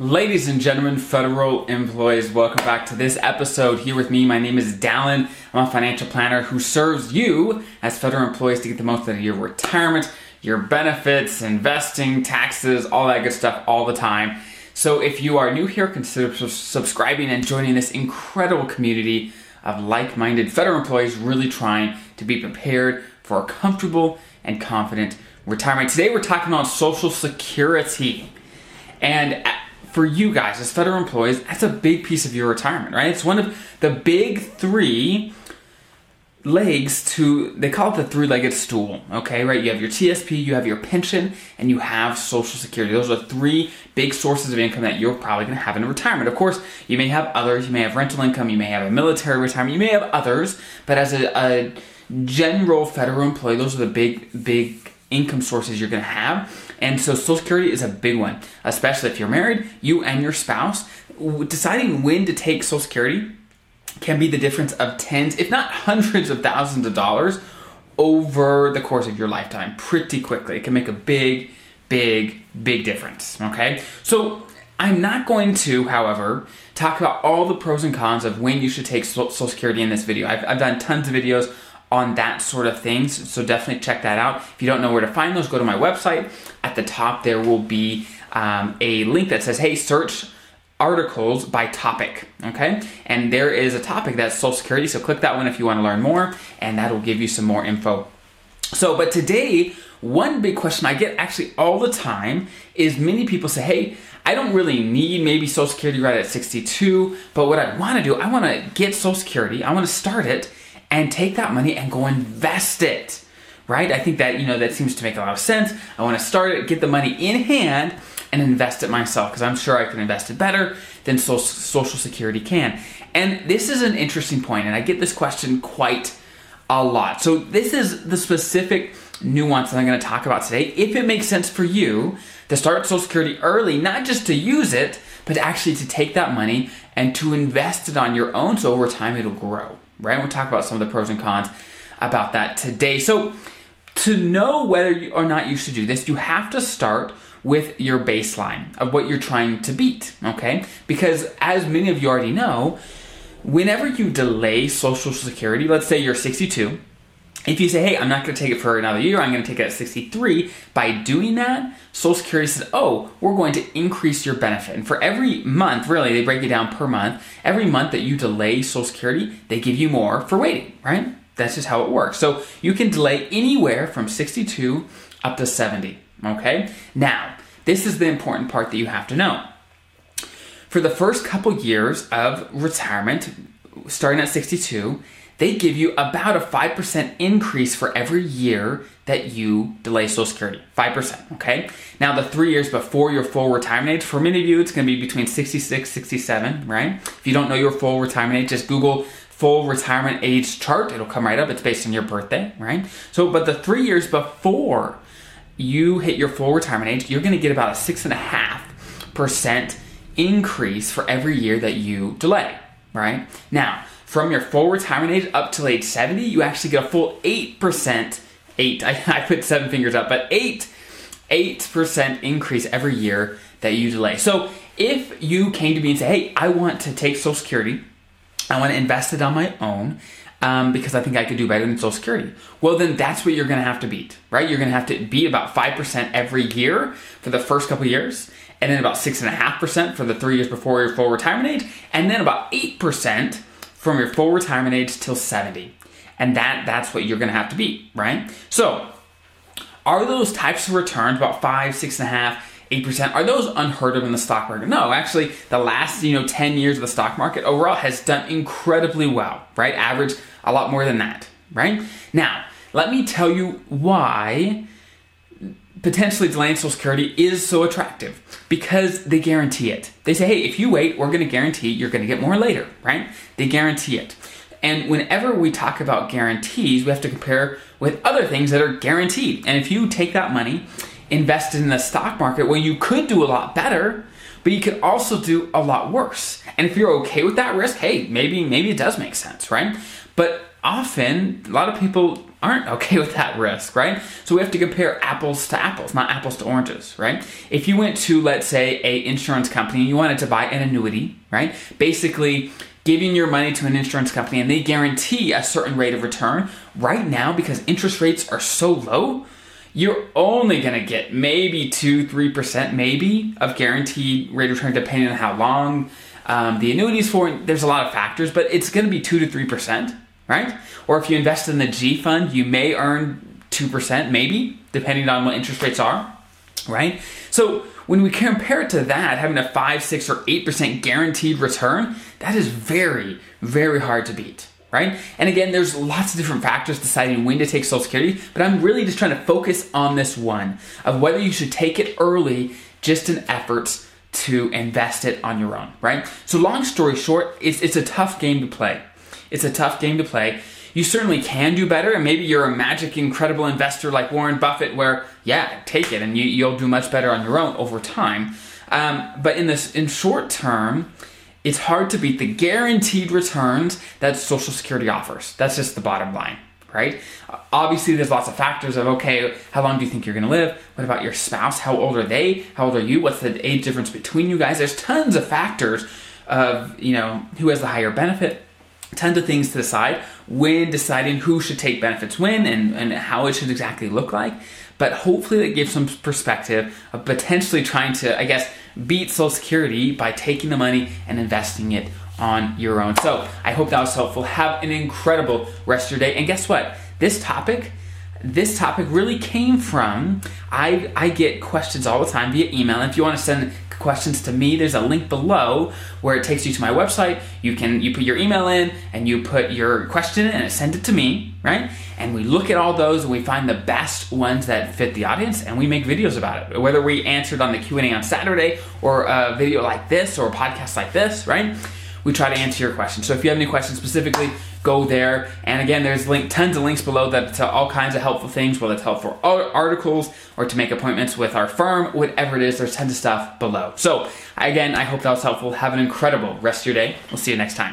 Ladies and gentlemen, federal employees, welcome back to this episode. Here with me, my name is Dallin. I'm a financial planner who serves you as federal employees to get the most out of your retirement, your benefits, investing, taxes, all that good stuff all the time. So if you are new here, consider subscribing and joining this incredible community of like minded federal employees really trying to be prepared for a comfortable and confident retirement. Today, we're talking about Social Security. And for you guys as federal employees, that's a big piece of your retirement, right? It's one of the big three legs to they call it the three-legged stool okay right? You have your tsp you have your pension and you have social security. Those are three big sources of income that you're probably going to have in retirement. Of course you may have others. You may have rental income. You may have a military retirement. You may have others. But as a, a general federal employee those are the big big income sources you're going to have and so Social Security is a big one, especially if you're married, you and your spouse. Deciding when to take Social Security can be the difference of tens, if not hundreds of thousands of dollars over the course of your lifetime pretty quickly. It can make a big, big, big difference. Okay? So I'm not going to, however, talk about all the pros and cons of when you should take Social Security in this video. I've, I've done tons of videos on that sort of things. So definitely check that out. If you don't know where to find those, go to my website. At the top, there will be um, a link that says, hey, search articles by topic, okay? And there is a topic that's Social Security, so click that one if you want to learn more, and that'll give you some more info. So, but today, one big question I get actually all the time is many people say, hey, I don't really need maybe Social Security right at 62, but what I want to do, I want to get Social Security, I want to start it, and take that money and go invest it. Right? I think that, you know, that seems to make a lot of sense. I want to start it, get the money in hand, and invest it myself because I'm sure I can invest it better than Social Security can. And this is an interesting point, and I get this question quite a lot. So, this is the specific nuance that I'm going to talk about today. If it makes sense for you to start Social Security early, not just to use it, but actually to take that money and to invest it on your own so over time it'll grow right? We'll talk about some of the pros and cons about that today. So, to know whether or not you should do this, you have to start with your baseline of what you're trying to beat, okay? Because as many of you already know, whenever you delay Social Security, let's say you're 62, if you say, hey, I'm not going to take it for another year, I'm going to take it at 63, by doing that, Social Security says, oh, we're going to increase your benefit. And for every month, really, they break it down per month, every month that you delay Social Security, they give you more for waiting, right? That's just how it works. So you can delay anywhere from 62 up to 70, okay? Now, this is the important part that you have to know. For the first couple years of retirement, starting at 62, they give you about a 5% increase for every year that you delay Social Security. 5%, okay? Now, the three years before your full retirement age, for many of you, it's gonna be between 66, 67, right? If you don't know your full retirement age, just Google full retirement age chart. It'll come right up. It's based on your birthday, right? So, but the three years before you hit your full retirement age, you're gonna get about a 6.5% increase for every year that you delay, right? Now, from your full retirement age up till age 70, you actually get a full 8%, 8, I, I put seven fingers up, but 8, 8% increase every year that you delay. So if you came to me and say, hey, I want to take Social Security, I want to invest it on my own, um, because I think I could do better than Social Security. Well, then that's what you're going to have to beat, right? You're going to have to beat about 5% every year for the first couple years, and then about 6.5% for the three years before your full retirement age, and then about 8% from your full retirement age till 70. And that that's what you're gonna have to be, right? So are those types of returns about five, six and a half, eight percent, are those unheard of in the stock market? No, actually the last, you know, 10 years of the stock market overall has done incredibly well, right? Average a lot more than that, right? Now, let me tell you why potentially delaying Social Security is so attractive because they guarantee it. They say, hey, if you wait, we're going to guarantee you're going to get more later, right? They guarantee it. And whenever we talk about guarantees, we have to compare with other things that are guaranteed. And if you take that money, invest in the stock market, well, you could do a lot better, but you could also do a lot worse. And if you're okay with that risk, hey, maybe maybe it does make sense, right? But often a lot of people aren't okay with that risk, right? So we have to compare apples to apples, not apples to oranges, right? If you went to, let's say, a insurance company and you wanted to buy an annuity, right? Basically, giving your money to an insurance company and they guarantee a certain rate of return, right now, because interest rates are so low, you're only going to get maybe 2 3% maybe of guaranteed rate of return depending on how long um, the annuities for there's a lot of factors but it's going to be 2 to 3% right or if you invest in the g fund you may earn 2% maybe depending on what interest rates are right so when we compare it to that having a 5 6 or 8% guaranteed return that is very very hard to beat right? And again, there's lots of different factors deciding when to take Social Security, but I'm really just trying to focus on this one of whether you should take it early just in efforts to invest it on your own, right? So, long story short, it's, it's a tough game to play. It's a tough game to play. You certainly can do better, and maybe you're a magic, incredible investor like Warren Buffett, where yeah, take it, and you, you'll do much better on your own over time. Um, but in this, in short term, it's hard to beat the guaranteed returns that Social Security offers. That's just the bottom line, right? Obviously, there's lots of factors of okay, how long do you think you're going to live? What about your spouse? How old are they? How old are you? What's the age difference between you guys? There's tons of factors of you know who has the higher benefit. Tons of things to decide when deciding who should take benefits when and, and how it should exactly look like. But hopefully, that gives some perspective of potentially trying to, I guess, beat Social Security by taking the money and investing it on your own. So I hope that was helpful. Have an incredible rest of your day. And guess what? This topic, this topic really came from I I get questions all the time via email. And if you want to send questions to me, there's a link below where it takes you to my website. You can you put your email in and you put your question in and it sends it to me, right? And we look at all those and we find the best ones that fit the audience and we make videos about it. Whether we answered on the Q&A on Saturday or a video like this or a podcast like this, right? We try to answer your questions. So if you have any questions specifically, go there. And again, there's link, tons of links below that to all kinds of helpful things, whether it's helpful articles or to make appointments with our firm, whatever it is, there's tons of stuff below. So again, I hope that was helpful. Have an incredible rest of your day. We'll see you next time.